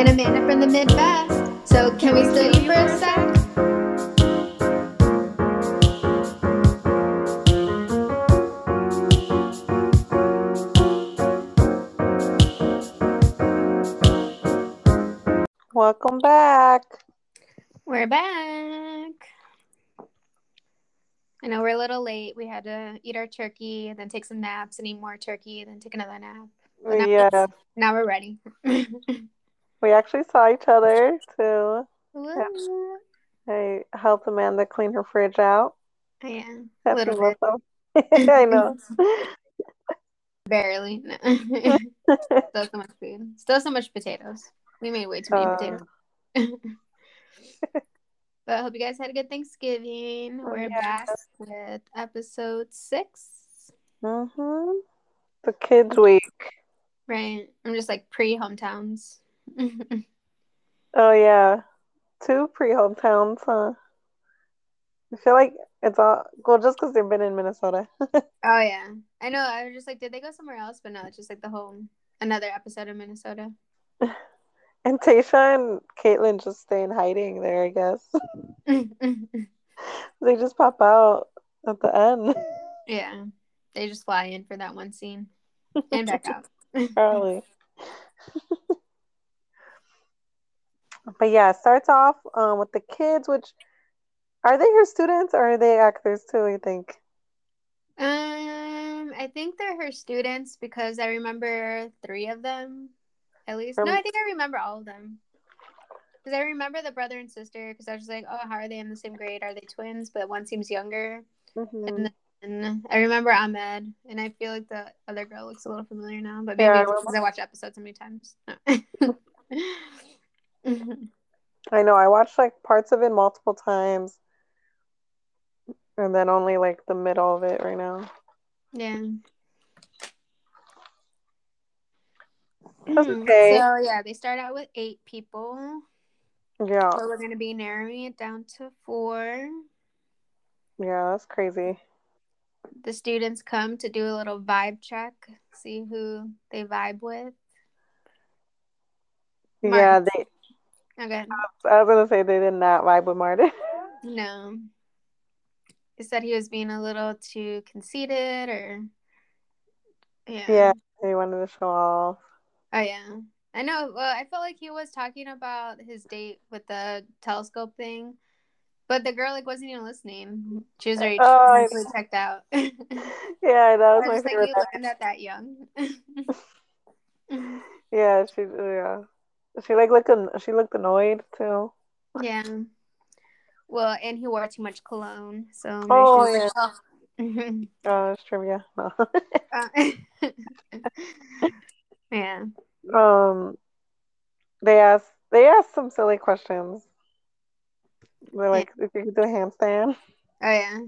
and Amanda from the Midwest. So, can we you for a sec? Welcome back. We're back. I know we're a little late. We had to eat our turkey, then take some naps, and eat more turkey, then take another nap. Now, Yeah, now we're ready. we actually saw each other too. Woo. I helped Amanda clean her fridge out. yeah, Had little bit. I know. barely. No. Still so much food. Still so much potatoes. We made way too many Uh, potatoes. but I hope you guys had a good Thanksgiving. We're Yeah. back with episode six. hmm The kids week. Right. I'm just like pre hometowns. Oh yeah, two pre-hometowns, huh? I feel like it's all well just because they've been in Minnesota. Oh yeah, I know. I was just like, did they go somewhere else? But no, it's just like the whole another episode of Minnesota. And Tayshia and Kaitlyn just stay in hiding there, I guess. They just pop out at the end. yeah, they just fly in for that one scene and back out. Probably. But yeah, it starts off um, with the kids, which are they her students or are they actors too, you think? Um, I think they're her students because I remember three of them, at least. From- no, I think I remember all of them. Because I remember the brother and sister. Because I was like, oh, how are they in the same grade? Are they twins? But one seems younger. Mhm. And I remember Ahmed, and I feel like the other girl looks a little familiar now, but maybe Yeah, I it's because I watch episodes so many times. I know, I watched like parts of it multiple times and then only like the middle of it right now. yeah. Mhm. okay. So yeah, they start out with eight people, Yeah, but we're gonna be narrowing it down to four. yeah, that's crazy. The students come to do a little vibe check, see who they vibe with. Yeah, they Okay. I was gonna say they did not vibe with Martin. No. He said he was being a little too conceited or yeah. Yeah, they wanted to show off. Oh yeah. I know. Well, I felt like he was talking about his date with the telescope thing, but the girl like wasn't even listening. She was already Oh, I mentally checked out. Yeah, that was was my like, favorite. you learned that that young. Yeah, she yeah. She like looking she looked annoyed too. yeah. Well, and he wore too much cologne, so Oh, like, Oh, that's trivia. No. oh. Uh, yeah. um they asked they asked some silly questions. They're like if you could do a handstand. Oh yeah.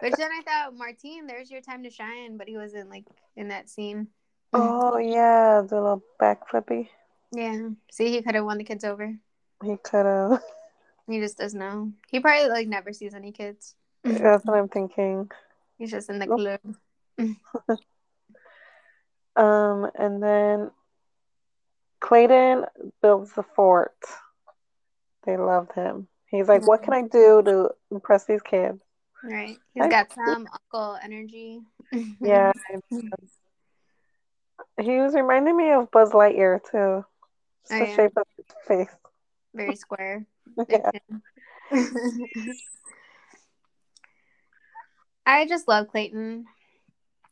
Which then I thought, Martin, there's your time to shine, but he wasn't like in that scene. Oh yeah, the little backflippy. Yeah. See, he could have won the kids over. He could have. He just doesn't know. He probably like never sees any kids. That's what I'm thinking. He's just in the club. Um, and then Clayton builds the fort. They love him. He's like, "What can I do to impress these kids?" Right. He's I- got some uncle energy. Yeah, he was reminding me of Buzz Lightyear too. Oh, the shape of his face. Very square. Yeah. I just love Clayton.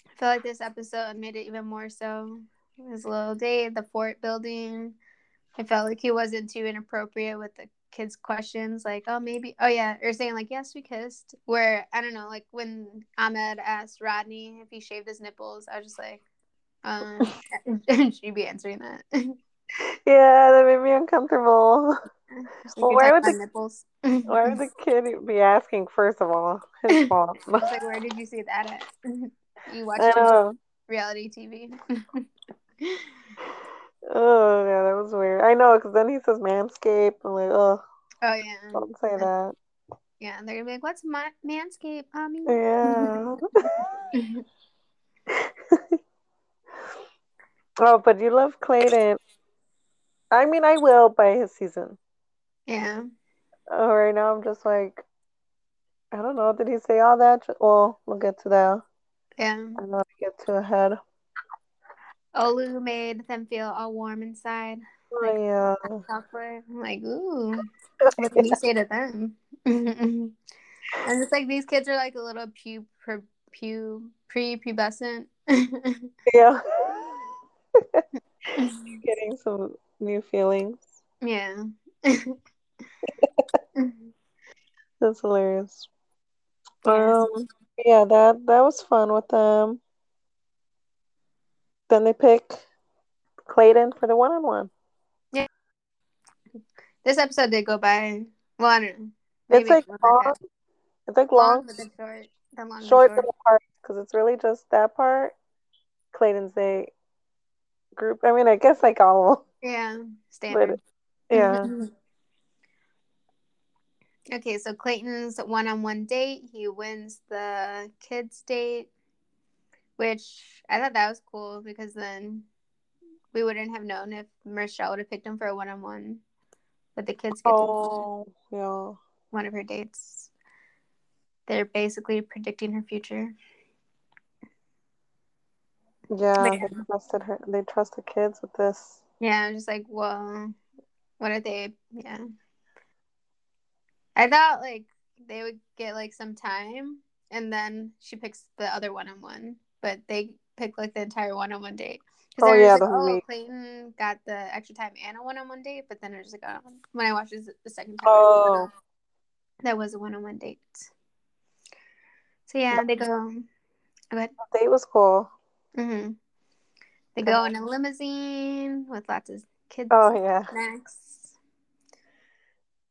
I feel like this episode made it even more so. His little date, the fort building. I felt like he wasn't too inappropriate with the kids' questions, like, oh, maybe, oh, yeah, or saying, like, yes, we kissed. Where, I don't know, like when Ahmed asked Rodney if he shaved his nipples, I was just like, um, should you be answering that? Yeah, that made me uncomfortable. Well, why would about nipples. Why would the kid be asking? First of all, his fault. Like, where did you see that at? you watch I too much know. reality TV. Oh yeah, that was weird. I know, because then he says manscape. I'm like, oh, oh yeah, don't say that. yeah. And they're gonna be like, "What's my manscape, mommy?" Yeah. Oh, but you love Clayton. I mean, I will by his season. Yeah. Oh, right now I'm just like, I don't know. Did he say all that? Well, we'll get to that. Yeah. I don't want to get too ahead. Olu made them feel all warm inside. Oh Like, yeah. Chocolate. I'm like, ooh. What did you say to them? and it's like these kids are like a little pu pu, pu pre-pubescent. yeah. Getting some new feelings. yeah. That's hilarious. Yeah. Um, yeah, that that was fun with them. Then they pick Clayton for the one-on-one. Yeah. This episode did go by. Well, I don't know. It's like it long. It's like long, long, short. Long, short short. parts because it's really just that part. Clayton's a group. I mean, I guess like all. Yeah, standard. Yeah. okay, so Clayton's one-on-one date. He wins the kids' date, which I thought that was cool because then we wouldn't have known if Michelle would have picked him for a one-on-one, but the kids get to Oh, yeah. one of her dates. They're basically predicting her future. Yeah, Yeah. they trusted her. They trust the kids with this. Yeah, I'm just like, well, what are they? Yeah. I thought like they would get like some time and then she picks the other one on one, but they pick like the entire one on one date. Oh, yeah, like, the oh, week. Clayton got the extra time and a one on one date, but then I was just like, oh, when I watched this the second time, was oh. oh, that was a one on one date. So yeah, they go. Ahead. the date was cool. Hmm They go in a limousine with lots of kids Oh, yeah. snacks.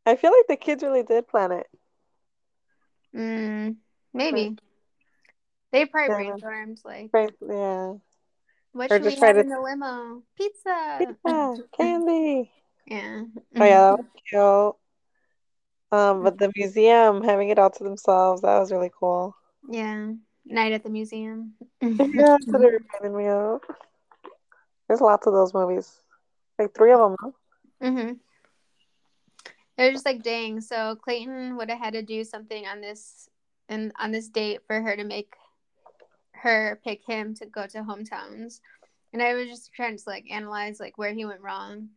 I feel like the kids really did plan it. Mm, maybe. They probably Yeah. brainstormed like, yeah. what Or should we have to- in the limo? Pizza. Pizza, candy. yeah. Oh, yeah, that was cute. Um, but the museum having it all to themselves, that was really cool. Yeah. Night at the museum. Yeah, that's what it reminded me of. There's lots of those movies. Like three of them. huh? hmm It was just like, dang. So Clayton would have had to do something on this and on this date for her to make her pick him to go to hometowns. And I was just trying to like analyze like where he went wrong.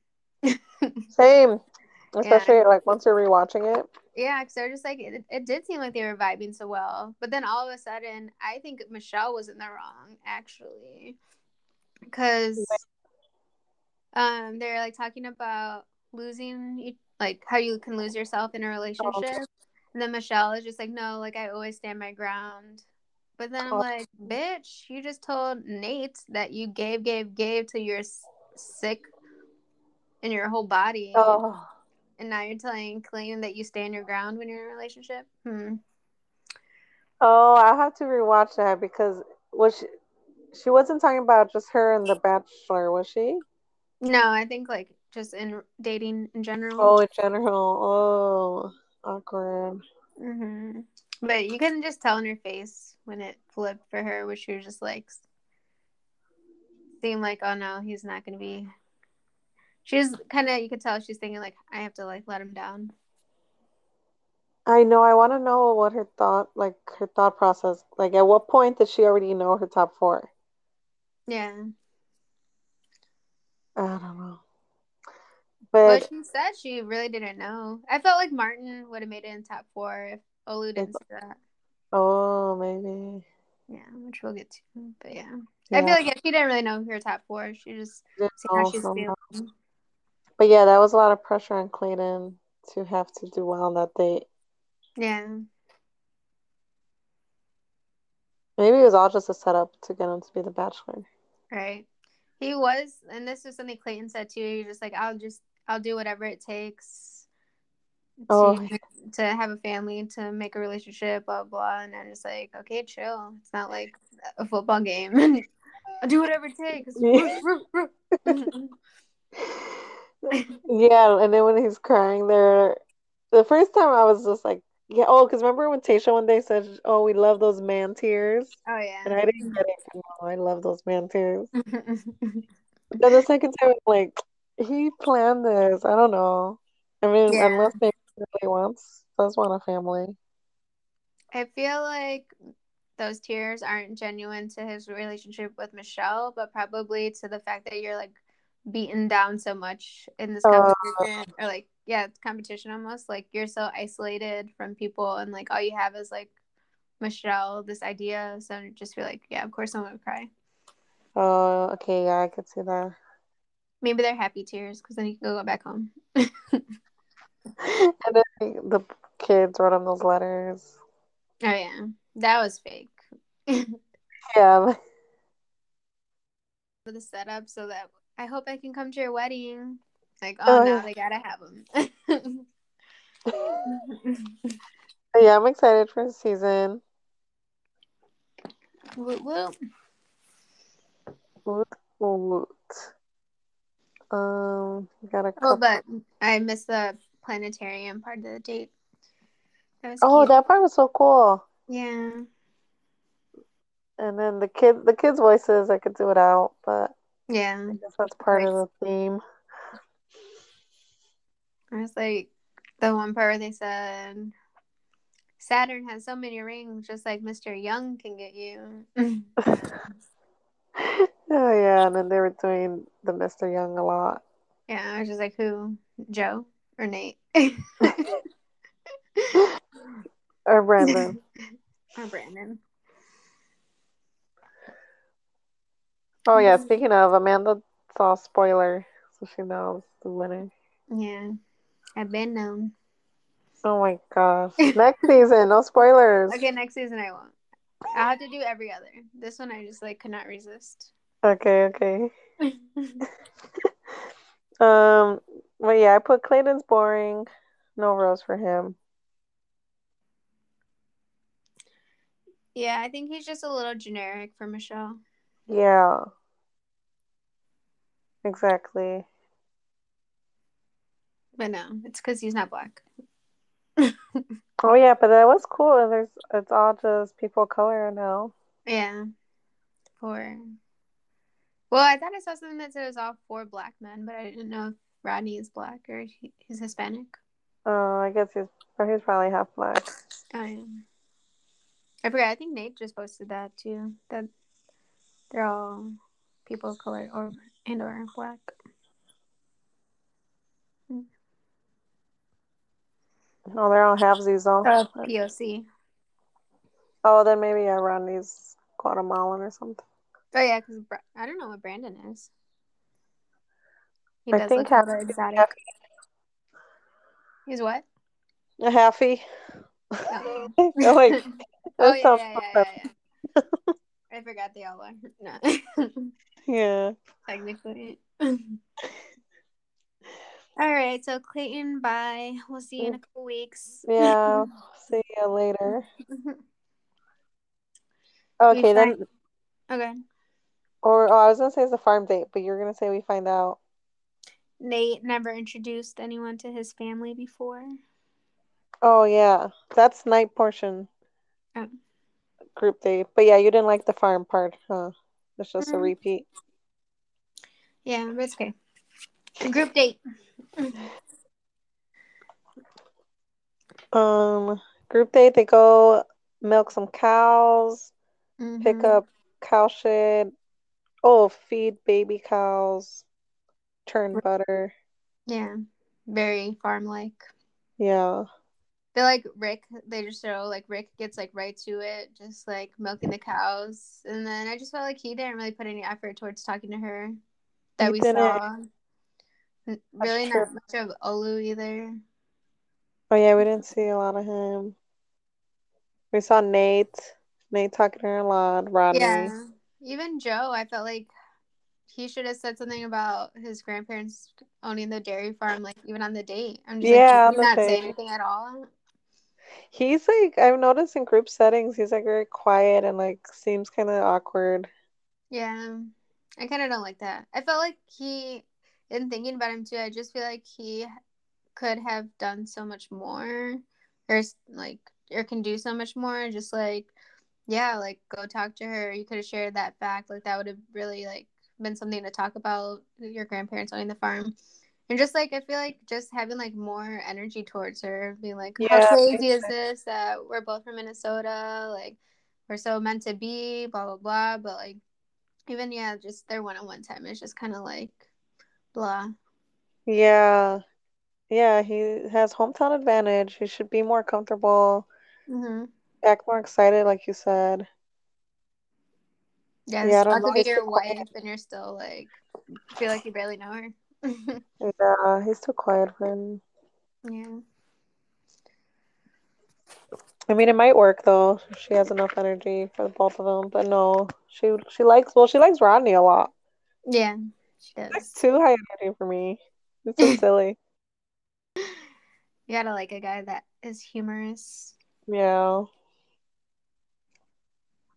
Same. Especially like once you're rewatching it. Yeah, because they're just like it, it did seem like they were vibing so well, but then all of a sudden, I think Michelle was in the wrong actually, because um they're like talking about losing like how you can lose yourself in a relationship, and then Michelle is just like, no, like I always stand my ground. But then I'm Oh. like, bitch, you just told Nate that you gave, gave, gave till you're sick in your whole body. Oh, And now you're telling Clayton that you stand your ground when you're in a relationship? Hmm. oh, I have to rewatch that because was she, she wasn't talking about just her and the Bachelor, was she? No, I think like just in dating in general. Oh, in general. Oh, awkward. Mm-hmm. But you couldn't just tell in her face when it flipped for her, where she was just like, seemed like, oh no, he's not going to be. She was kind of, you could tell she's thinking, like, I have to like let him down. I know. I want to know what her thought, like her thought process. Like, at what point did she already know her top four? Yeah. I don't know. Well, But she said she really didn't know. I felt like Martin would have made it in top four if Olu didn't say that. oh, maybe. Yeah, which we'll get to. But yeah. Yeah. I feel like yeah, she didn't really know her top four. She just see how she's feeling. But yeah, that was a lot of pressure on Clayton to have to do well on that date. Yeah. Maybe it was all just a setup to get him to be the bachelor. Right. He was, and this is something Clayton said too. He was just like, I'll just, I'll do whatever it takes to Oh. to have a family, to make a relationship, blah blah. And I'm just like, okay, chill. It's not like a football game. I'll do whatever it takes. Yeah, and then when he's crying there, the first time I was just like, yeah, oh, because remember when Tayshia one day said, oh, we love those man tears? oh yeah. And I didn't get it. No, oh, I love those man tears. But then the second time, like, he planned this. I don't know. I mean, Yeah. unless they really wants does want a family. I feel like those tears aren't genuine to his relationship with Michelle, but probably to the fact that you're like beaten down so much in this Uh, competition or like yeah, competition almost. Like you're so isolated from people and like all you have is like Michelle, this idea. So I just feel like, yeah, of course I'm gonna cry. oh, okay, yeah, I could see that. Maybe they're happy tears because then you can go back home. And then the kids wrote him those letters. Oh yeah, that was fake. Yeah, For the setup, so that I hope I can come to your wedding. Like, oh, Oh, yeah. they gotta have them. Yeah, I'm excited for the season. woot woot. Woot woot. Um, got a Oh, but I missed the planetarium part of the date. That Oh, cute. that part was so cool. Yeah, And then the kid, the kids' voices, I could do it out, but yeah. I guess that's part of the theme. I was like, the one part where they said, Saturn has so many rings, just like Mr. Young can get you. Oh yeah, and then they were doing the Mr. Young a lot. yeah, I was just like, who? Joe or Nate? Or Brandon. or Brandon. Oh yeah, speaking of, Amanda saw spoiler, so she knows the winner. Yeah, I've been known. Oh my gosh. Next season, no spoilers. Okay, next season I won't. I'll have to do every other. This one I just like could not resist. Okay, okay. Um, but yeah, I put Clayton's boring. No rose for him. yeah, I think he's just a little generic for Michelle. Yeah. Exactly. But no, it's because he's not black. Oh yeah, but that was cool. There's it's all just people of color now. Yeah. For well, I thought I saw something that said it was all four black men, but I didn't know if Rodney is black or he, he's Hispanic. Oh, I guess he's he's probably half black. Oh, I am. I forgot. I think Nate just posted that too. That they're all people of color or and or black. Oh, they're all halvesies though. Uh, POC. Oh, then maybe yeah, Rodney's Guatemalan or something. Oh yeah, because Bra- I don't know what Brandon is. He I does think half- exotic. half- He's what? A halfie. Oh, oh wait, oh yeah, yeah, fucked up. yeah, yeah. I forgot they all are. No, Yeah. technically. all right, so Clayton, bye. We'll see you in a couple weeks. Yeah. See you later. Okay, then okay. or oh, I was gonna say it's a farm date, but you're gonna say we find out. Nate never introduced anyone to his family before. Oh yeah, that's night portion Oh. Group date. But yeah, you didn't like the farm part, huh? It's just a Mm. repeat. Yeah, but it's okay. Group date. Um, group date, they go milk some cows, pick Mhm. up cow shit. Oh, feed baby cows, churn butter. Yeah, very farm like. Yeah. Feel like Rick, they just show like Rick gets like right to it, just like milking the cows, and then I just felt like he didn't really put any effort towards talking to her that He we didn't. saw. N- Really true. not much of Olu either. Oh yeah, we didn't see a lot of him. We saw Nate. Nate talking to her a lot. Rodney. Yeah, even Joe, I felt like he should have said something about his grandparents owning the dairy farm, like even on the date. I'm just Yeah, like, did the not say anything at all? He's like I've noticed in group settings, he's like very quiet and like seems kind of awkward. Yeah, I kind of don't like that. I felt like he, in thinking about him too, I just feel like he could have done so much more, or like, or can do so much more. Just like, yeah, like go talk to her. You could have shared that fact. Like that would have really like been something to talk about your grandparents owning the farm. And just like I feel like just having like more energy towards her, being like, How Yeah, crazy is this that we're both from Minnesota? Like we're so meant to be, blah blah blah. But like even yeah, just their one on one time is just kinda like blah. yeah, yeah. He has hometown advantage. He should be more comfortable, Mm-hmm. act more excited, like you said. Yeah, Yeah, I don't about to be your wife and you're still like feel like you barely know her. Yeah, he's too quiet for him. yeah. I mean, it might work though. She has enough energy for the both of them, but no, she she likes well, she likes Rodney a lot. Yeah, she That's does. too high energy for me. It's so silly. You gotta like a guy that is humorous Yeah.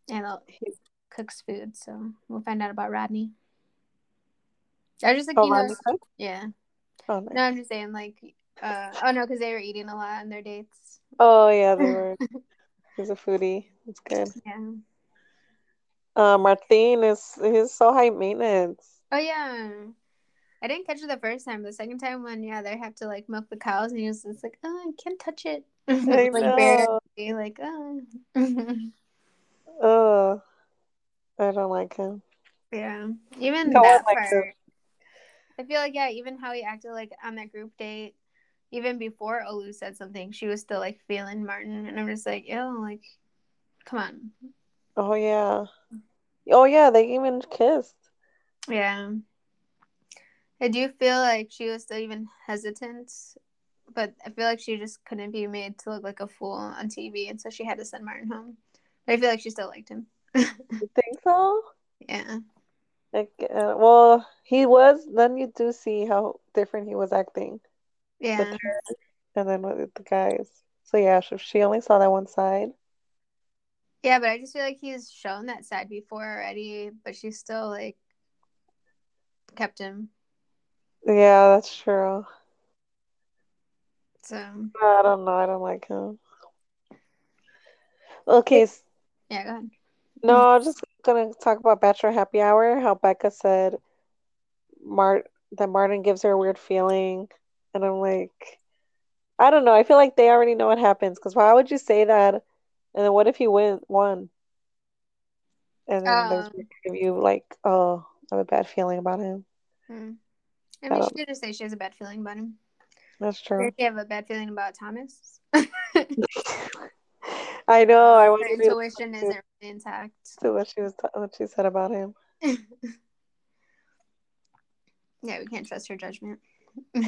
and He- cooks food. So we'll find out about Rodney. I just like, Oh, you know, yeah. Oh, No. I'm just saying, like, uh, oh no, because they were eating a lot on their dates. Oh yeah, they were. He's a foodie. It's good. Yeah. Uh, Martin is he's so high maintenance. Oh yeah. I didn't catch it the first time. The second time when yeah, they have to like milk the cows, and he was just like, oh, I can't touch it. I like know. barely, like oh. Ugh. I don't like him. yeah. Even No that part. I feel like yeah, even how he acted like on that group date, even before Olu said something, she was still like feeling Martin, and I'm just like, yo, like, come on, Oh yeah. Oh yeah, they even kissed. yeah. I do feel like she was still even hesitant, but I feel like she just couldn't be made to look like a fool on TV, and so she had to send Martin home. But I feel like she still liked him. You think so? yeah, Like, uh, well, he was. Then you do see how different he was acting yeah, her, and then with the guys. So yeah, she, she only saw that one side. yeah. But I just feel like he's shown that side before already, but she still like kept him. Yeah, that's true. So I don't know. I don't like him. Okay, yeah, go ahead. no, just gonna talk about Bachelor Happy Hour. How Becca said Mart that Martin gives her a weird feeling, and I'm like, I don't know. I feel like they already know what happens. Because why would you say that? And then what if he win won? And then there's Um, give you like, oh, I have a bad feeling about him. hmm. I mean, she did just say she has a bad feeling about him. That's true. Does she have a bad feeling about Thomas? I know. I want to intuition isn't intact. to what she was what she said about him. yeah, we can't trust her judgment.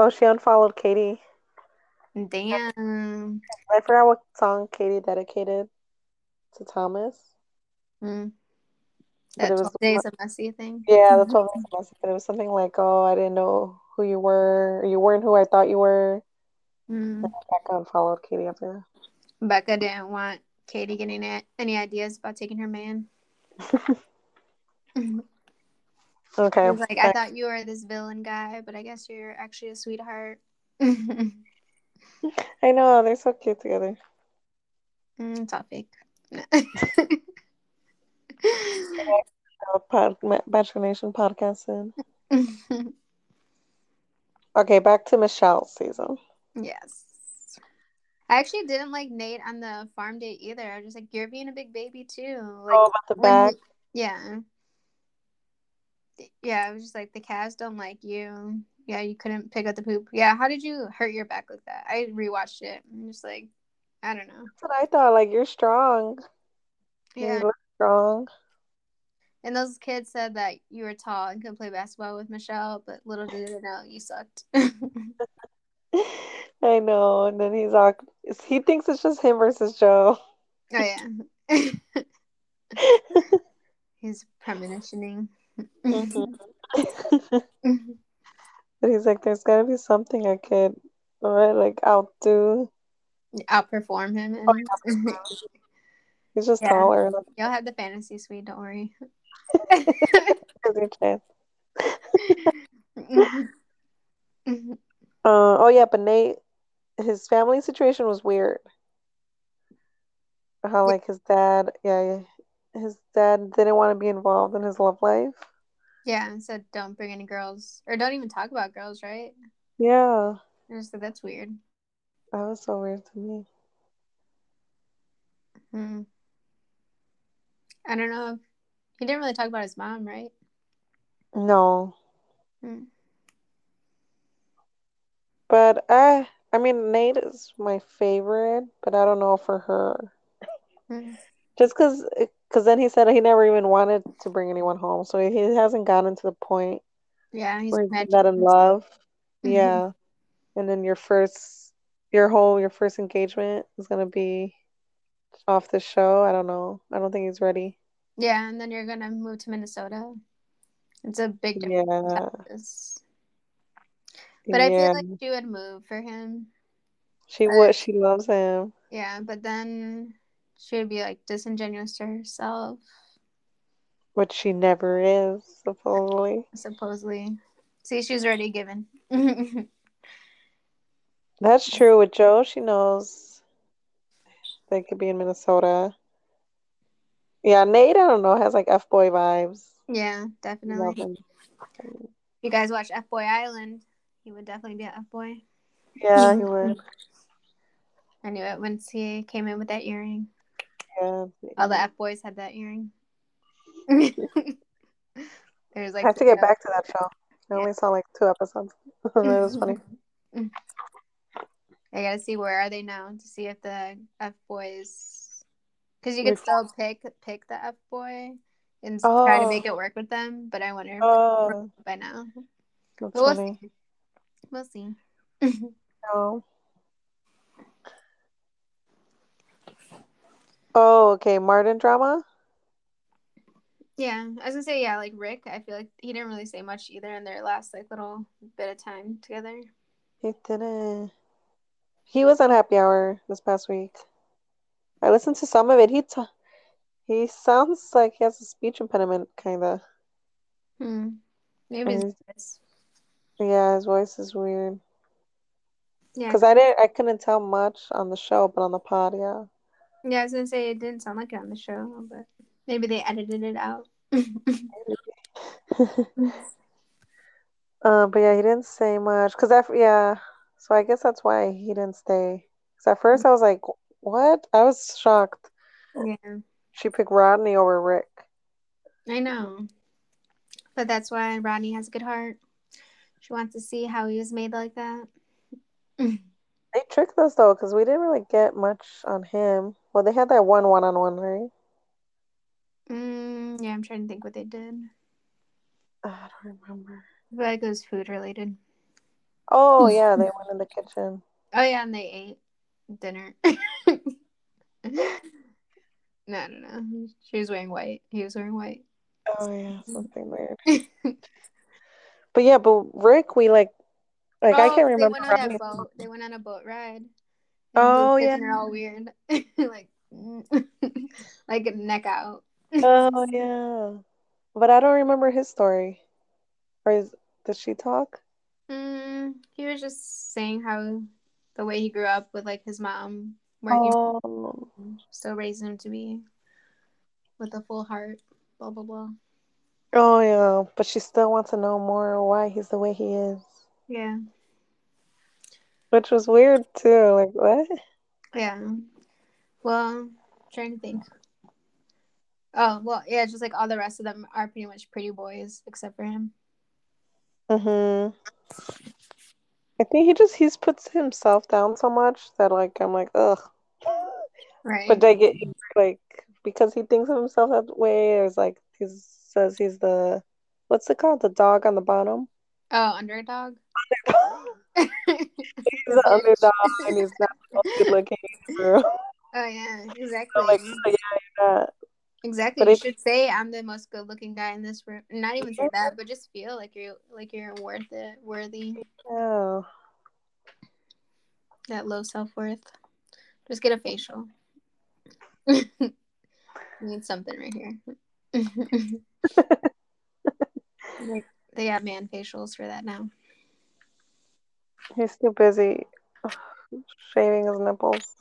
Oh, she unfollowed Katie. Damn. I forgot what song Katie dedicated to Thomas. Mm. But That it was 12 days of messy thing. yeah, that's what I was but it was something like, "Oh, I didn't know who you were. You weren't who I thought you were." Mm. Becca unfollowed Katie after Becca didn't want Katie getting a- any ideas about taking her man. Okay. She was like, I thought you were this villain guy, but I guess you're actually a sweetheart. mm, I know they're so cute together. it's all fake. Pod, Bachelor Nation podcast. In. Okay, back to Michelle's season. yes. I actually didn't like Nate on the farm date either. I was just like, you're being a big baby too. Oh, like, oh, about the back. he- yeah. Yeah, I was just like, the Cavs don't like you. Yeah, you couldn't pick up the poop. Yeah, how did you hurt your back like that? I rewatched it. I'm just like, I don't know. That's what I thought. Like you're strong. Yeah. You look strong. And those kids said that you were tall and could play basketball with Michelle, but little did they know you sucked. I know. And then he's all he thinks it's just him versus Joe. Oh yeah. He's premonitioning. Mhm. But he's like, there's gotta be something I could or like outdo. Outperform him. And... Oh, He's just Yeah. taller. You'll have the fantasy suite, don't worry. there's your chance. Uh, oh yeah, but Nate, his family situation was weird. How like his dad, yeah, his dad didn't want to be involved in his love life. Yeah, and said don't bring any girls or don't even talk about girls, right? Yeah, I just said that's weird. that was so weird to me. Hmm. I don't know. If, he didn't really talk about his mom, right? No, Hmm. but I, I mean, Nate is my favorite, but I don't know for her. Hmm. Just because, because then he said he never even wanted to bring anyone home, so he hasn't gotten to the point Yeah, he's where he's that in love. Mhm. Yeah, and then your first, your whole, your first engagement is gonna be off the show. I don't know. I don't think he's ready. Yeah, and then you're gonna move to Minnesota. It's a big difference. Yeah, But I feel like she would move for him. She would. She loves him. Yeah, but then she would be like disingenuous to herself, Which she never is, supposedly. supposedly. See, she's already given. That's true with Joe. She knows they could be in Minnesota. Yeah, Nate, I don't know, has like F boy vibes. yeah, definitely. you guys watch F Boy Island, he would definitely be an F Boy. Yeah, he would. I knew it once he came in with that earring. Yeah. All the F boys had that earring. There's like I have to get back to that show. I only saw like two episodes. it was funny. I gotta see where are they now to see if the F boys, because you could still pick pick the F boy and s- try to Oh. make it work with them. But I wonder if Oh, by now that's But we'll. We'll see. No. Oh, okay. Martin drama? yeah, I was gonna say yeah, like Rick. I feel like he didn't really say much either in their last like little bit of time together. He didn't. He was on Happy Hour this past week. I listened to some of it. He t- he sounds like he has a speech impediment, kind of. Hmm. Maybe it's Yeah, his voice is weird. yeah. Because I didn't, I couldn't tell much on the show, but on the pod, yeah. Yeah, I was gonna say it didn't sound like it on the show, but maybe they edited it out. Uh, but yeah, he didn't say much. Cause I, yeah, so I guess that's why he didn't stay. Cause at first I was like, what? I was shocked. yeah, She picked Rodney over Rick. I know. But that's why Rodney has a good heart. She wants to see how he was made like that. They tricked us though, cause we didn't really get much on him. Well, they had that one one-on-one, right? Mm, yeah, I'm trying to think what they did. I don't remember. I feel like it was food related. Oh yeah, they went in the kitchen. Oh yeah, and they ate dinner. no, no, no. She was wearing white. He was wearing white. Oh yeah, something weird. But yeah, but Rick, we like, like I Oh, can't remember. They went on that boat. They went on a boat ride. And Oh, he was kissing her yeah. all weird, like, like neck out. Oh yeah, but I don't remember his story. Or is did she talk? Mm, he was just saying how the way he grew up with like his mom, where Oh, he still raised him to be with a full heart. Blah blah blah. Oh yeah, but she still wants to know more why he's the way he is, Yeah, which was weird too. Like what? yeah. Well, trying to think. Oh well, yeah. Just like all the rest of them are pretty much pretty boys except for him. Mm-hmm. I think he just he's puts himself down so much that like I'm like ugh. Right. But I get like because he thinks of himself that way. It's like he says he's the what's it called? The dog on the bottom. oh, underdog. he's the underdog and he's not good looking. So, Oh yeah, exactly. like, oh, yeah. Exactly. But you if- should say I'm the most good looking guy in this room. Not even say that, but just feel like you're like you're worth it, worthy. Oh. That low self worth. Just get a facial. need something right here. they have man facials for that now. He's too busy shaving his nipples.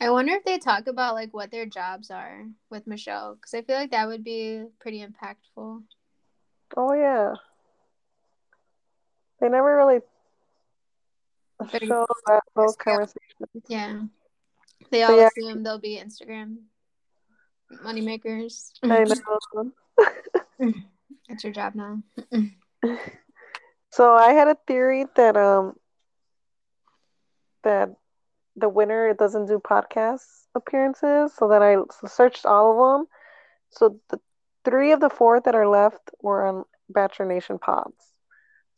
I wonder if they talk about like what their jobs are with Michelle because I feel like that would be pretty impactful. Oh yeah. They never really But- show that, those Yeah. conversations. Yeah, they all yeah. assume they'll be Instagram moneymakers. I know. That's your job now. So I had a theory that um that the winner doesn't do podcast appearances, so that I searched all of them. So the three of the four that are left were on Bachelor Nation pods.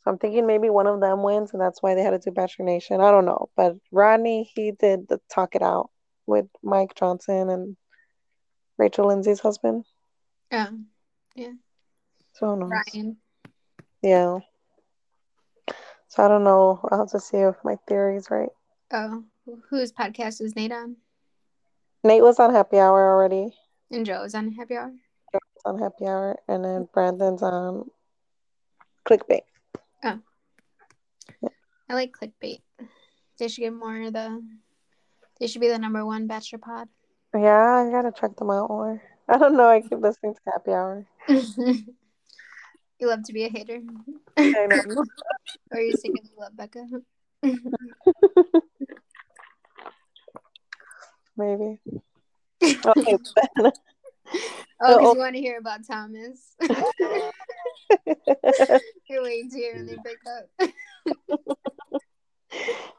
So I'm thinking maybe one of them wins, and that's why they had to do Bachelor Nation. I don't know, but Rodney he did the talk it out with Mike Johnson and Rachel Lindsay's husband. Oh, yeah, Yeah. So knows? Ryan. Yeah. So I don't know. I'll have to see if my theory is right. Oh, whose podcast is Nate on? Nate was on Happy Hour already. And Joe Joe's on Happy Hour. Joe's on Happy Hour, and then Brandon's on Clickbait. Oh. I like clickbait. They should get more of the. They should be the number one Bachelor pod. Yeah, I gotta check them out more. I don't know. I keep listening to Happy Hour. you love to be a hater, I know. or you secretly love Becca. Maybe. Okay. then. Oh, because Oh. you want to hear about Thomas. You're waiting to hear when they break up.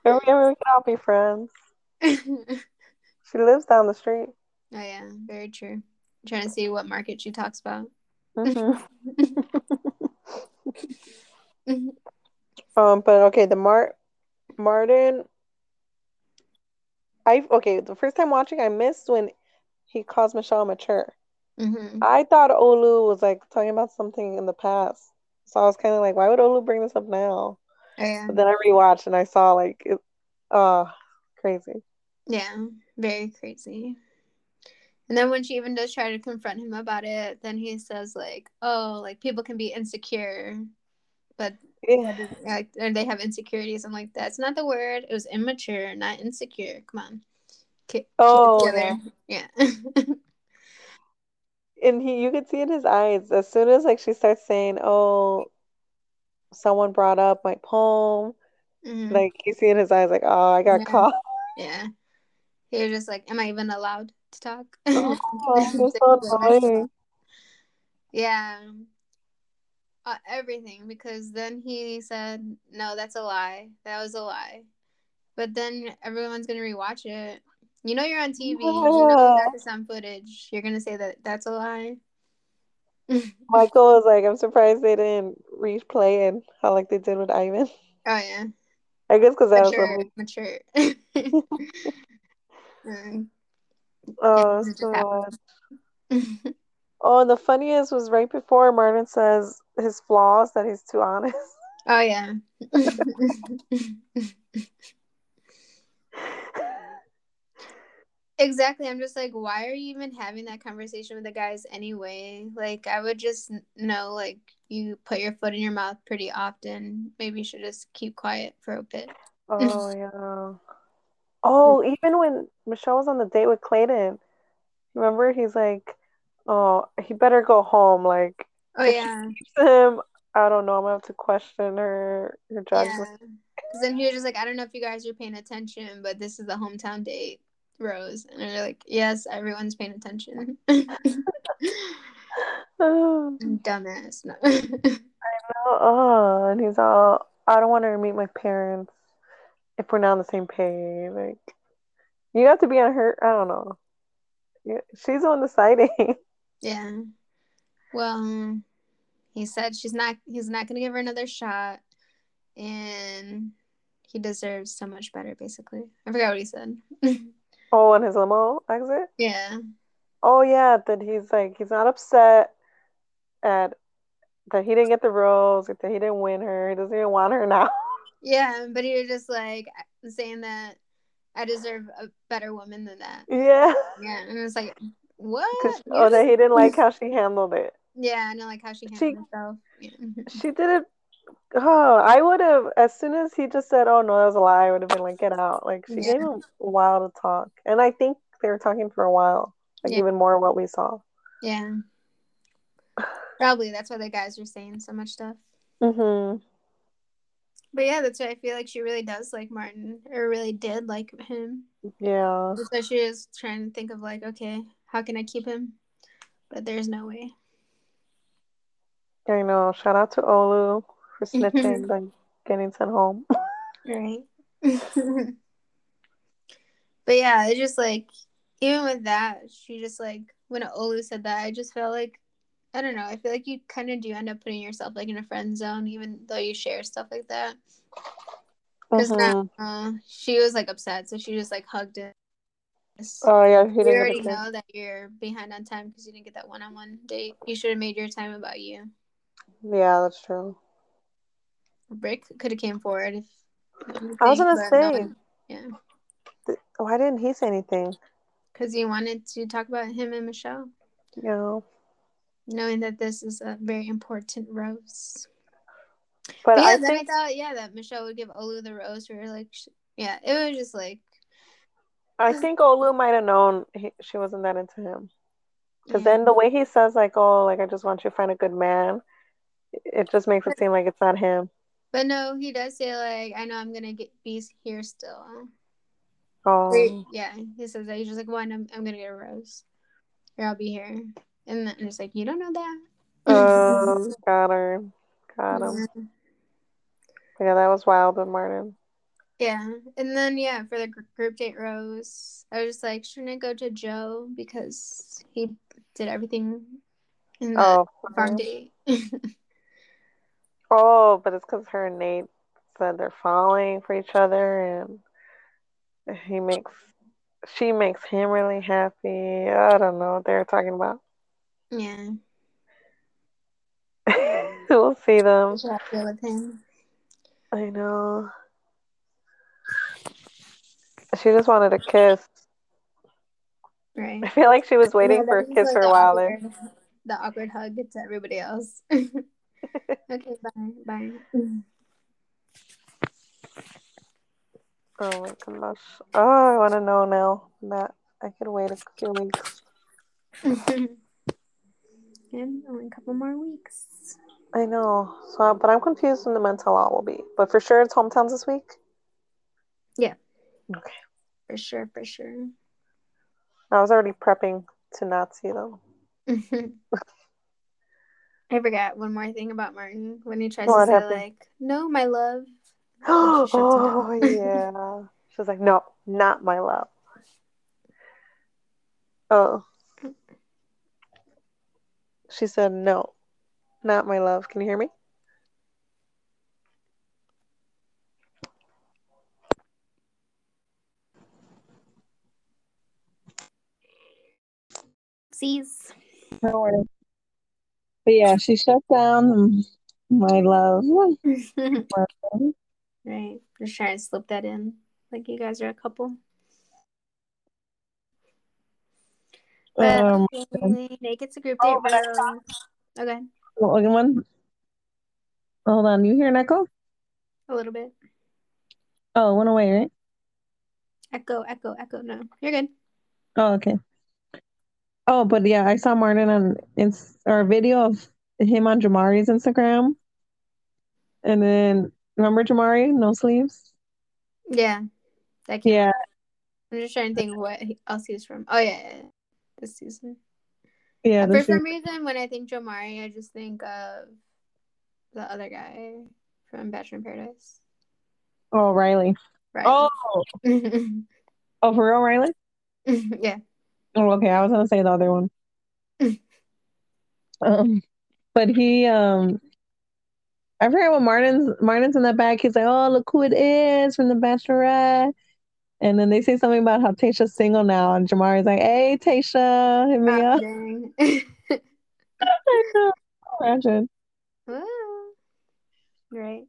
Maybe we can all be friends. She lives down the street. Oh yeah, very true. trying to see what market she talks about. Mhm. Um, but okay, the Mart Martin. I okay. The first time watching, I missed when he calls Michelle mature. hmm I thought Olu was like talking about something in the past, so I was kind of like, why would Olu bring this up now? Oh yeah, But then I rewatched and I saw like, it, uh, crazy. yeah, very crazy. And then when she even does try to confront him about it, then he says like, "Oh, like people can be insecure, but Yeah. like or they have insecurities." I'm like, "That's not the word. It was immature, not insecure. Come on, Get, Oh, get together." Yeah. And he, you could see in his eyes as soon as like she starts saying, "Oh, someone brought up my poem," Mhm. like you see in his eyes, like, "Oh, I got Yeah. caught." Yeah. Was just like, Am I even allowed to talk? Oh, so yeah. Uh, everything. Because then he said, No, that's a lie. That was a lie. But then everyone's going to rewatch it. You know, you're on TV. You know, Yeah. that is on footage. You're going to say that that's a lie. Michael was like, "I'm surprised they didn't replay it how like they did with Ivan." Oh, yeah. I guess because I was Mature. Mature. Mm. Oh, so Oh, and the funniest was right before Martin says his flaws that he's too honest. oh, yeah. Exactly. I'm just like, why are you even having that conversation with the guys anyway? Like, I would just know, like, you put your foot in your mouth pretty often. Maybe you should just keep quiet for a bit. Oh yeah. Oh, mm. even when Michelle was on the date with Clayton, remember he's like, "Oh, he better go home." Like, Oh, yeah. him, I don't know. I'm gonna have to question her her judgment. Yeah. Because then he was just like, I don't know if you guys are paying attention, but this is the hometown date, Rose. And they're like, yes, everyone's paying attention. Oh, Dumbass. No. oh, and he's all, "I don't want her to meet my parents if we're not on the same page." Like, you have to be on her. I don't know. She's on the siding. Yeah. Well, he said she's not he's not gonna give her another shot and he deserves so much better, basically. I forgot what he said. Oh, on his limo exit. yeah. Oh yeah, that he's like he's not upset at that he didn't get the rose, that he didn't win her. He doesn't even want her now. Yeah, but he was just like saying that I deserve a better woman than that. Yeah, Yeah. And it was like, what? Oh, that he didn't like how she handled it. Yeah, I know like how she She- handled herself. Yeah. She did it Oh, I would have as soon as he just said, "Oh no, that was a lie," I would have been like, "Get out!" Like she Yeah. gave him a while to talk, and I think they were talking for a while, like Yeah. even more what we saw. Yeah. Probably that's why the guys are saying so much stuff. hmm But yeah, that's why I feel like she really does like Martin, or really did like him. Yeah. So she is trying to think of like, okay, how can I keep him? But there's no way. I know. Shout out to Olu for snitching and getting sent home. Right. but yeah, it's just like even with that, she just like when Olu said that, I just felt like I don't know. I feel like you kind of do end up putting yourself like in a friend zone, even though you share stuff like that. Because Mhm. uh, she was like upset, so she just like hugged it. Oh yeah, he you already know that you're behind on time because you didn't get that one-on-one date. You should have made your time about you. Yeah, that's true. Brick could have came forward if. I was gonna say, one- yeah, th- why didn't he say anything? because he wanted to talk about him and Michelle, You know, knowing that this is a very important rose. but But yeah, I then think I thought, yeah, that Michelle would give Olu the rose for like, sh- yeah, it was just like, I think Olu might have known he, she wasn't that into him. Because yeah. then the way he says like, "Oh, like I just want you to find a good man," it just makes it seem like it's not him. But no, he does say like, I know I'm gonna get be here still. Oh, Yeah, he says that he's just like, one, I'm, I'm gonna get a rose, or I'll be here, and then it's like, you don't know that. oh, got her, got him. Yeah, that was wild with Martin. Yeah, and then yeah, for the group date rose, I was just like, shouldn't I go to Joe because he did everything in the Oh, farm date? oh, but it's because her and Nayte said they're falling for each other, and he makes she makes him really happy. I don't know what they're talking about. Yeah, we'll see them. I deal with him? I know. She just wanted a kiss. Right. I feel like she was waiting Yeah, for a kiss like, for a while there. the awkward hug to everybody else. okay, bye, bye. Oh my gosh. Oh, I want to know now. That I could wait a few weeks. Only a couple more weeks. I know. So, but I'm confused when the Men Tell All will be. But for sure, it's hometowns this week. Yeah. Okay. For sure, for sure. I was already prepping to not see them. I forgot one more thing about Martin when he tries What to say like, "No, my love." she shuts him oh yeah. She was like, "No, not my love." Oh. She said, "No, not my love." Can you hear me? Sees. No worries. But yeah, she shut down my love. right. Just trying to slip that in, like you guys are a couple. But Um, Nayte gets a group date Oh, but I rose. Okay, well, one. Hold on, you hear an echo? a little bit. Oh, it went away, right? Echo, echo, echo. No, you're good. Oh, okay. Oh, but yeah, I saw Martin on ins or a video of him on Jamari's Instagram. And then remember Jamari, no sleeves? Yeah, that. Yeah, I'm just trying to think what else he's from. Oh yeah, yeah, yeah. This season. yeah. For this some reason, when I think Joe Mari, I just think of the other guy from Bachelor in Paradise. Oh, Riley. Right. Oh, oh, for real, Riley? yeah. Oh, okay. I was gonna say the other one. Um, but he, um, I forget what Martin's Martin's in the back. He's like, "Oh, look who it is from the Bachelorette." And then they say something about how Tayshia's single now, and Jamari's like, "Hey, Tayshia, hit me Oh, up." Imagine. Woo. right.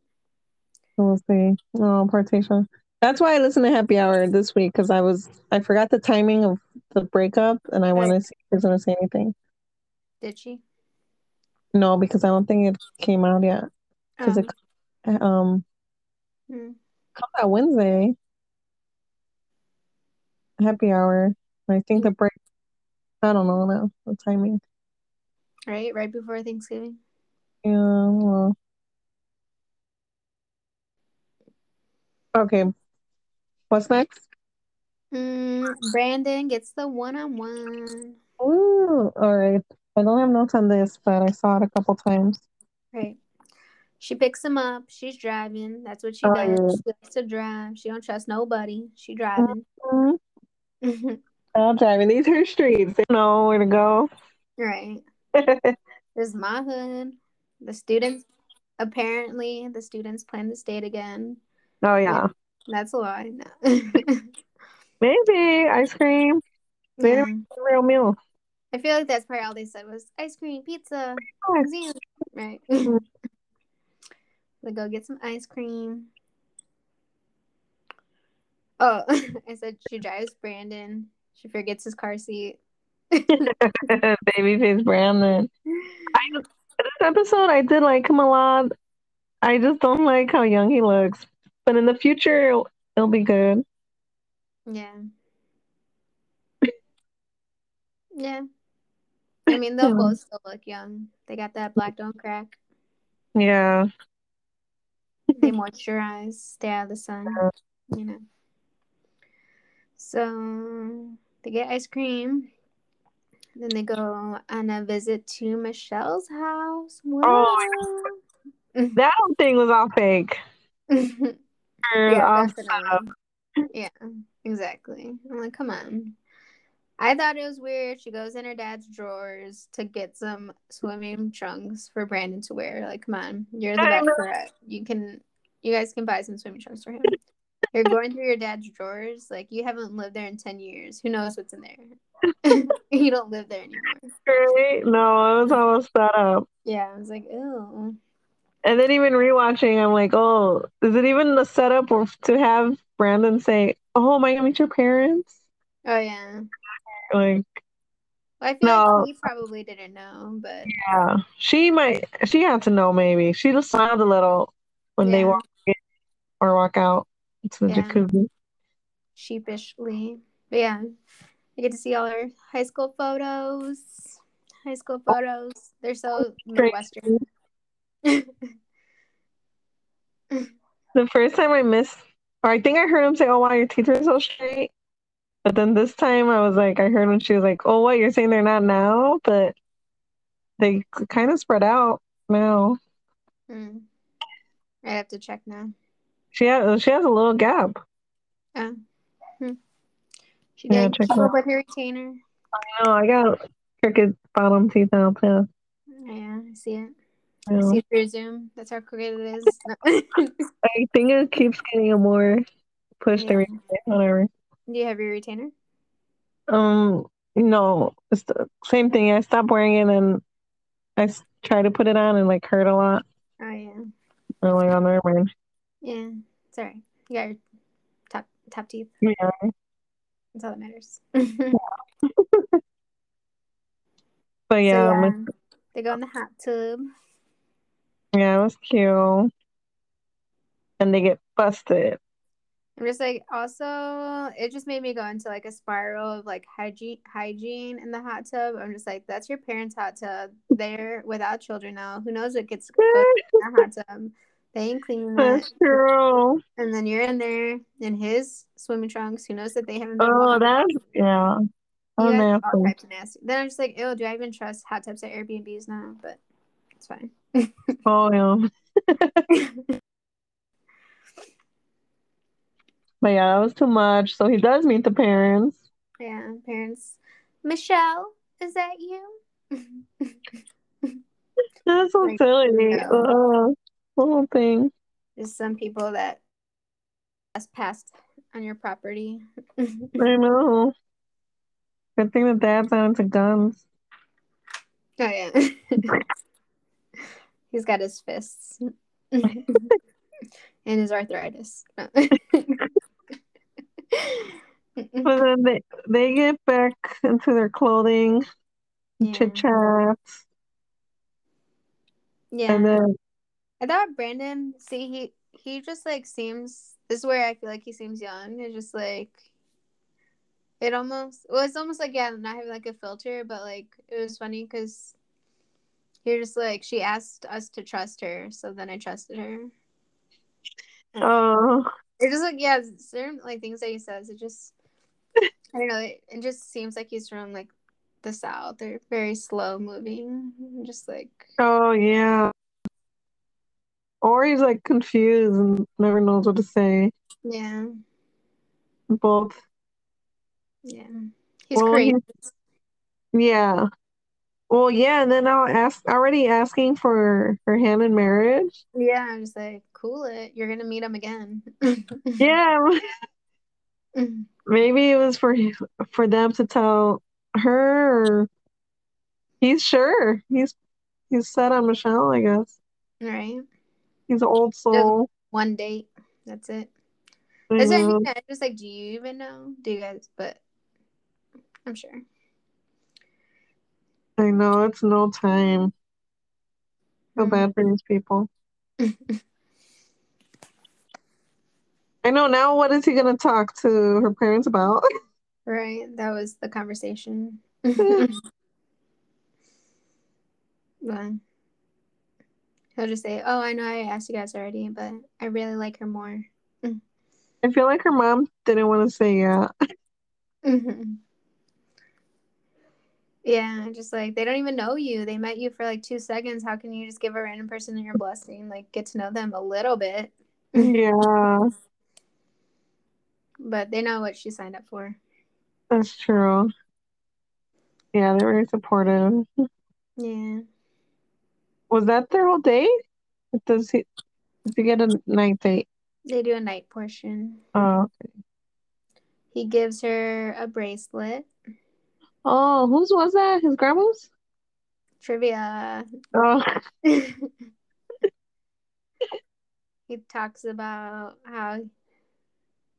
We'll see. Oh, poor Tayshia. That's why I listened to Happy Hour this week because I was I forgot the timing of the breakup, and I want to see if he's gonna say anything. Did she? No, because I don't think it came out yet because Oh. it comes um Hmm. come that Wednesday. Happy hour. I think the break I don't know now the timing. Right, right before Thanksgiving. Yeah, well. Okay. What's next? Mm, Brandon gets the one-on-one. Ooh, all right. I don't have notes on this, but I saw it a couple times. Right. She picks him up. She's driving. That's what she Oh, does. yeah. She likes to drive. She don't trust nobody. She driving. Mhm. I'm driving these her streets. They know where to go. right. This is my hood. The students apparently the students plan to state again. oh yeah. That's a lie. No. Maybe ice cream. Maybe yeah. real meal. I feel like that's probably all they said was ice cream, pizza, museum. Right. Mm. we go get some ice cream. Oh, I said she drives Brandon. She forgets his car seat. Babyface Brandon. I this episode I did like him a lot. I just don't like how young he looks. But in the future it'll, it'll be good. Yeah. Yeah. I mean, they'll both still look young. They got that black don't crack. Yeah. They moisturize, stay out of the sun, you know. So they get ice cream. Then they go on a visit to Michelle's house. Oh, That whole thing was all fake. Yeah, um, all. Yeah, exactly. I'm like, come on. I thought it was weird. She goes in her dad's drawers to get some swimming trunks for Brandon to wear. Like, come on, you're the best know. bachelorette. You can, you guys can buy some swimming trunks for him. You're going through your dad's drawers. Like, you haven't lived there in ten years. Who knows what's in there? you don't live there anymore. Right? No, it was mm-hmm. almost set up. Yeah, I was like, ew. And then even rewatching, I'm like, oh, is it even the setup or to have Brandon say, "Oh, am I gonna meet your parents?" Oh yeah. Like, I feel No. like he probably didn't know, but yeah, she might, she had to know maybe. She just smiled a little when they Yeah. walk in or walk out to the Yeah. sheepishly. But yeah, I get to see all our high school photos. High school photos. They're so Midwestern. The first time I missed, or I think I heard him say, "Oh, wow, your teeth are so straight." But then this time I was like, I heard when she was like, "Oh, what? You're saying they're not now?" But they kind of spread out now. Hmm. I have to check now. She has, she has a little gap. Yeah. Hmm. She Yeah, did keep up with her retainer. No, I got crooked bottom teeth now too. Yeah, I see it. I see it through Zoom. That's how crooked it is. I think it keeps getting more pushed Yeah. every day. Whatever. Do you have your retainer? Um, no, it's the same thing. I stopped wearing it and I try to put it on and like hurt a lot. Oh yeah. I'm like, oh, never mind. Yeah. It's alright. You got your top top teeth. Yeah. That's all that matters. But yeah, so, yeah, yeah, they go in the hot tub. yeah, it was cute. And they get busted. I'm just like also it just made me go into like a spiral of like hygiene hygiene in the hot tub. I'm just like, that's your parents' hot tub. They're without children now. Who knows what gets in the hot tub. They ain't cleaning that. That's true. And then you're in there in his swimming trunks. Who knows that they haven't been Oh, that's yeah. Oh, all nasty. types of nasty. Then I'm just like, ew, do I even trust hot tubs at Airbnbs now? But it's fine. Oh yeah. But yeah, that was too much. So he does meet the parents. Yeah, parents. Michelle, is that you? That's so Like, silly. no. Uh, whole thing. There's some people that has passed on your property. I know. Good thing that dad's not into guns. Oh yeah. He's got his fists. and his arthritis. But then they they get back into their clothing, yeah. chit chats, yeah. and then I thought Brandon, see, he he just like seems. This is where I feel like he seems young. It's just like it almost. Well, it's almost like yeah, not having like a filter, but like it was funny because you're just like she asked us to trust her, so then I trusted her. Oh, It just like yeah, certain like things that he says. It just I don't know. It, it just seems like he's from like the south. They're very slow moving. Just like oh yeah. Or he's like confused and never knows what to say. yeah, Both. yeah. He's Well, crazy. Yeah. Well, yeah, and then now ask already asking for her hand in marriage. Yeah, I'm just like cool it. You're gonna meet him again. Yeah, maybe it was for for them to tell her. Or he's sure. He's he's set on Michelle. I guess right. He's an old soul. One date. That's it. I That's what I mean. Just like, do you even know? Do you guys? But I'm sure. I know it's no time. Feel Mhm. bad for these people. I know now. What is he gonna talk to her parents about? Right. That was the conversation. but he'll just say, "Oh, I know I asked you guys already, but I really like her more." I feel like her mom didn't want to say yeah. Mhm. Yeah, just like they don't even know you. They met you for like two seconds. How can you just give a random person your blessing? Like get to know them a little bit. Yeah, But they know what she signed up for. that's true. Yeah, they're very supportive. Yeah. Was that their whole day? Does he did he get a night date? They do a night portion. Oh, He gives her a bracelet. oh, whose was that? His grandma's? Trivia. Oh, he talks about how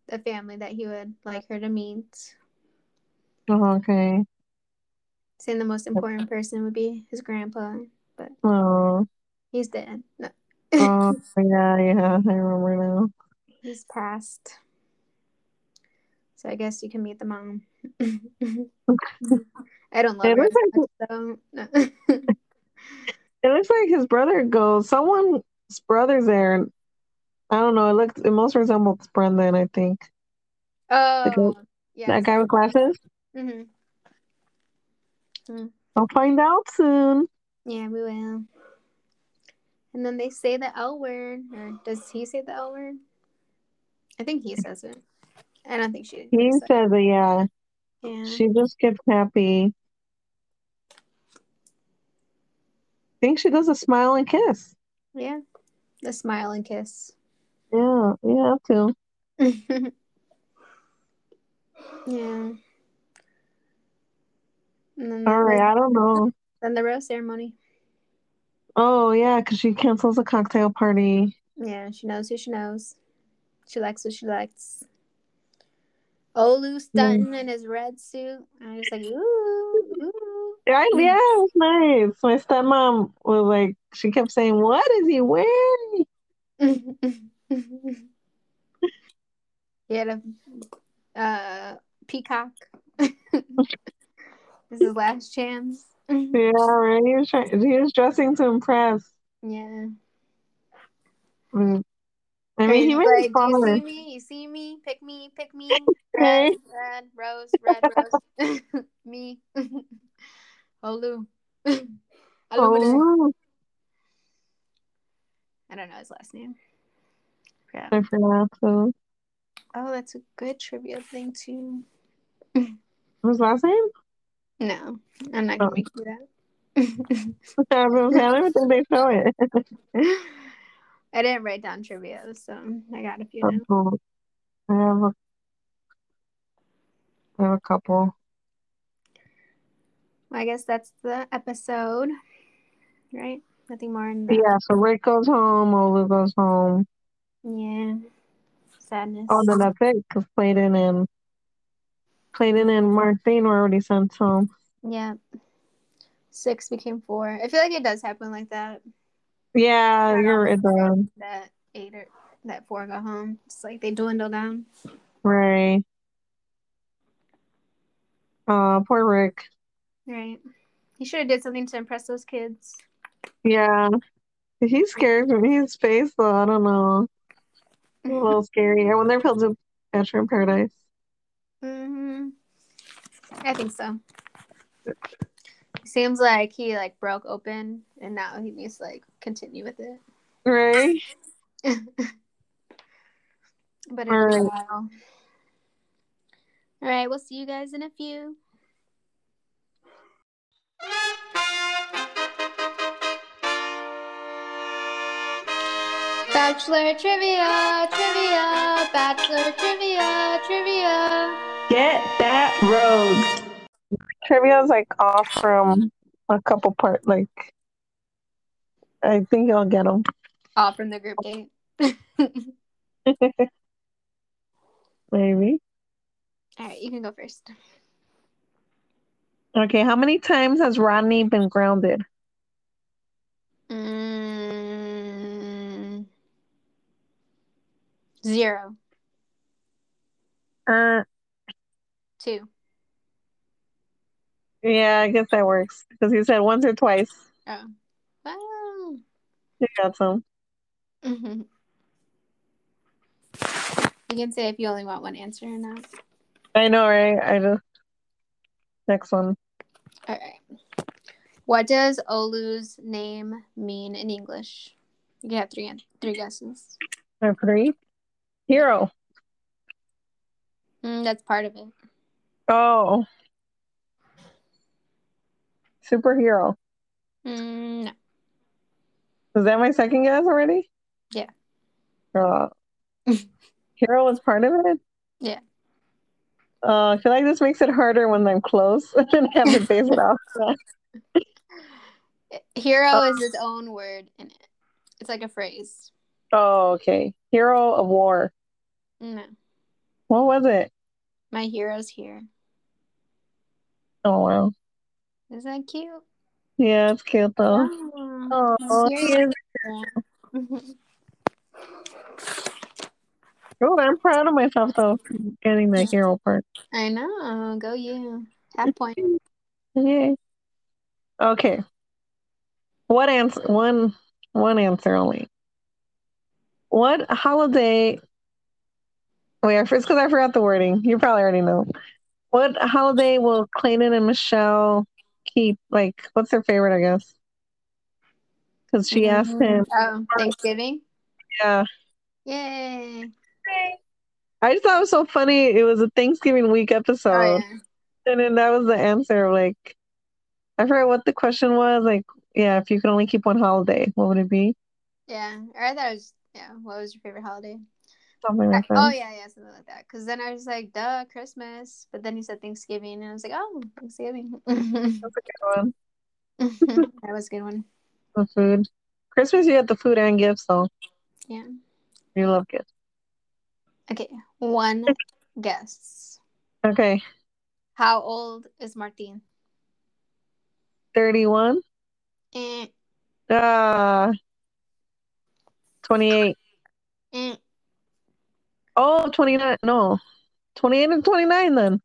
the family that he would like her to meet. oh, okay. Saying the most important person would be his grandpa, but Oh, he's dead. No, oh, yeah, yeah. I remember now. he's passed. So I guess you can meet the mom. I don't love It looks like much, so no. it looks like his brother goes. Someone's brother's there. and I don't know. It looks it most resembles Brendan. I think oh, yeah. that guy with glasses. hmm I'll find out soon. Yeah, we will. And then they say the L word, or does he say the L word? I think he says it. I don't think she. He says it. Yeah. Yeah. she just gets happy. I think she does a smile and kiss. Yeah. The smile and kiss. Yeah, you have to. yeah. All the, I don't know. Then the rose ceremony. Oh yeah, because she cancels a cocktail party. Yeah, she knows who she knows. She likes what she likes. Olu stunting in his red suit. I was like, ooh, ooh. Yeah, yeah, it was nice. My stepmom was like, she kept saying, "What is he wearing?" he had a uh, peacock. this is last chance. Yeah, right. He was trying. He was dressing to impress. Yeah. Mm. I mean, he made like, it you see me? You see me? Pick me, pick me. Red, red, rose, red, rose. me. Olu. Illuminate. Oh, I don't know his last name. Yeah. I forgot. So, Oh, that's a good trivia thing too. his last name? No, I'm not gonna Oh. make that. I don't they show it. I didn't write down trivia, so I got a few now. Oh, I have a, I have a couple. Well, I guess that's the episode, right? Nothing more in. Yeah, so Rick goes home, Olu goes home. Yeah. Sadness. Oh, then that's it, because Clayton and Clayton and Martine were already sent home. Yeah. Six became four. I feel like it does happen like that. Yeah, you're right. That eight or that four go home. It's like they dwindle down. Right. Uh, poor Rick. Right. He should have did something to impress those kids. Yeah. He's scary from his face, though. I don't know. A little scary. I wonder if he'll do Bachelor in Paradise. Hmm I think so. Seems like he like broke open, and now he needs to like continue with it. Right. but All it'll be a right. while. All right, we'll see you guys in a few. Bachelor trivia, trivia, bachelor trivia, trivia. Get that rose. is like off from a couple part. Like, I think I'll get them. Off from the group date. Maybe. All right, you can go first. Okay. How many times has Rodney been grounded? Mm, zero, Uh, two. yeah, I guess that works because you said once or twice. Oh, wow. You got some. hmm You can say if you only want one answer or not. I know, right? I just next one. All right. What does Olu's name mean in English? You can have three three guesses. Have three. Hero. Mm, that's part of it. Oh. Superhero. Mm, no. Is that my second guess already? Yeah. Uh, hero was part of it? Yeah. Uh, I feel like this makes it harder when I'm close and have to face it off. Hero Oh. is its own word in it. It's like a phrase. Oh, okay. Hero of war. No. What was it? My hero's here. Oh, wow. Isn't that cute? Yeah, it's cute though. Oh, Oh, is. Oh, I'm proud of myself though for getting the hero part. I know. Go you. Half point. Yay. Okay. What answer? One, one answer only. What holiday? Oh, Wait, I first because I forgot the wording. You probably already know. What holiday will Clayton and Michelle keep? Like, what's their favorite? I guess. Because she asked mm-hmm. him. Oh, Thanksgiving. Yeah. Yay. I just thought it was so funny. It was a Thanksgiving week oh, episode. Oh yeah. And then that was the answer. Like, I forgot what the question was. Like, yeah, if you could only keep one holiday, what would it be? Yeah. Or I thought it was yeah. What was your favorite holiday? Something like that. Oh yeah, yeah, something like that. Because then I was like, duh, Christmas. But then you said Thanksgiving, and I was like, oh, Thanksgiving. that That's a good one. was a good one. The food. Christmas, you get the food and gifts, so Yeah. you love gifts. Okay. One guess. Okay, How old is Martin? 31. Eh, Ah, 28. eh. Oh, 29. No, 28 and 29 then.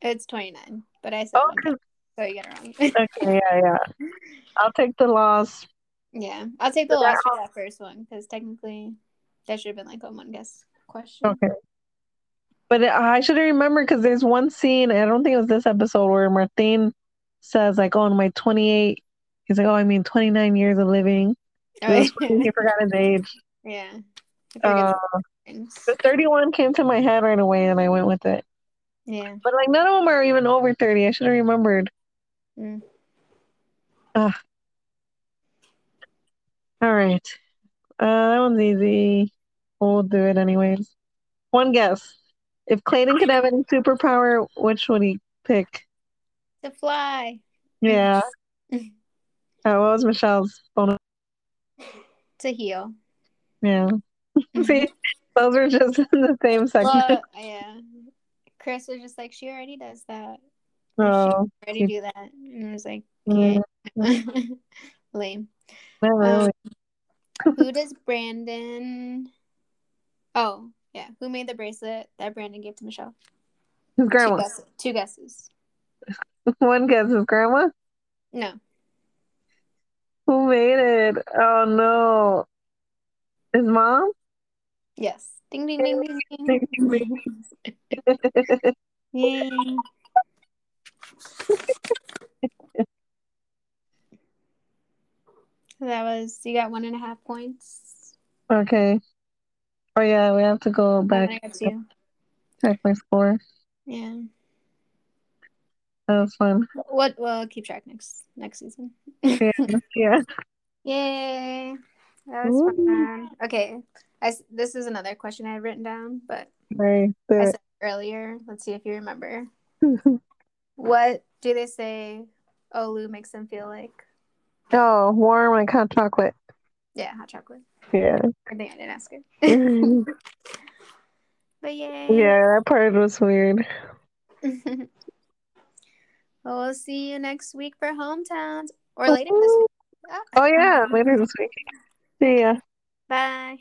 It's twenty nine. But I said Oh, 'cause- so you got it wrong. okay, yeah, yeah. I'll take the loss. yeah. I'll take the loss for that first one because technically that should have been like a one guess question. Okay. But I should remember because there's one scene, I don't think it was this episode, where Martin says, like, oh, in my 28, he's like, oh, I mean, 29 years of living. Was funny, he forgot his age. yeah. Uh, things. the 31 came to my head right away, and I went with it. Yeah. But, like, none of them are even over 30. I should have remembered. Mm. Ah. All right. Uh, that one's easy. We'll do it anyways. One guess. If Clayton could have any superpower, which would he pick? To fly. Yeah. Uh, what was Michelle's bonus? To heal. Yeah. See, those are just in the same section. Well, yeah. Chris was just like, she already does that. Oh, Already do that. And I was like, yeah. yeah. Lame. Um, who does Brandon? Oh, yeah. Who made the bracelet that Brandon gave to Michelle? His Two grandma. guesses. Two guesses. One guess his grandma. No. Who made it? Oh no. His mom? Yes. Ding ding ding ding ding. ding, Yay. So that was you got one and a half points. okay. Oh yeah, we have to go back I got two. check my score. Yeah. That was fun. What? Well, keep track next next season. Yeah. Yeah. Yay! That was Woo. fun. Okay, I this is another question I had written down, but Right. I said earlier. Let's see if you remember. What do they say? Olu makes them feel like? oh, warm like hot chocolate. Yeah, hot chocolate. Yeah. I think I didn't ask it. but yay! Yeah, that part was weird. well, we'll see you next week for hometowns or later this week. Ah, oh yeah, later this week. See ya. Bye.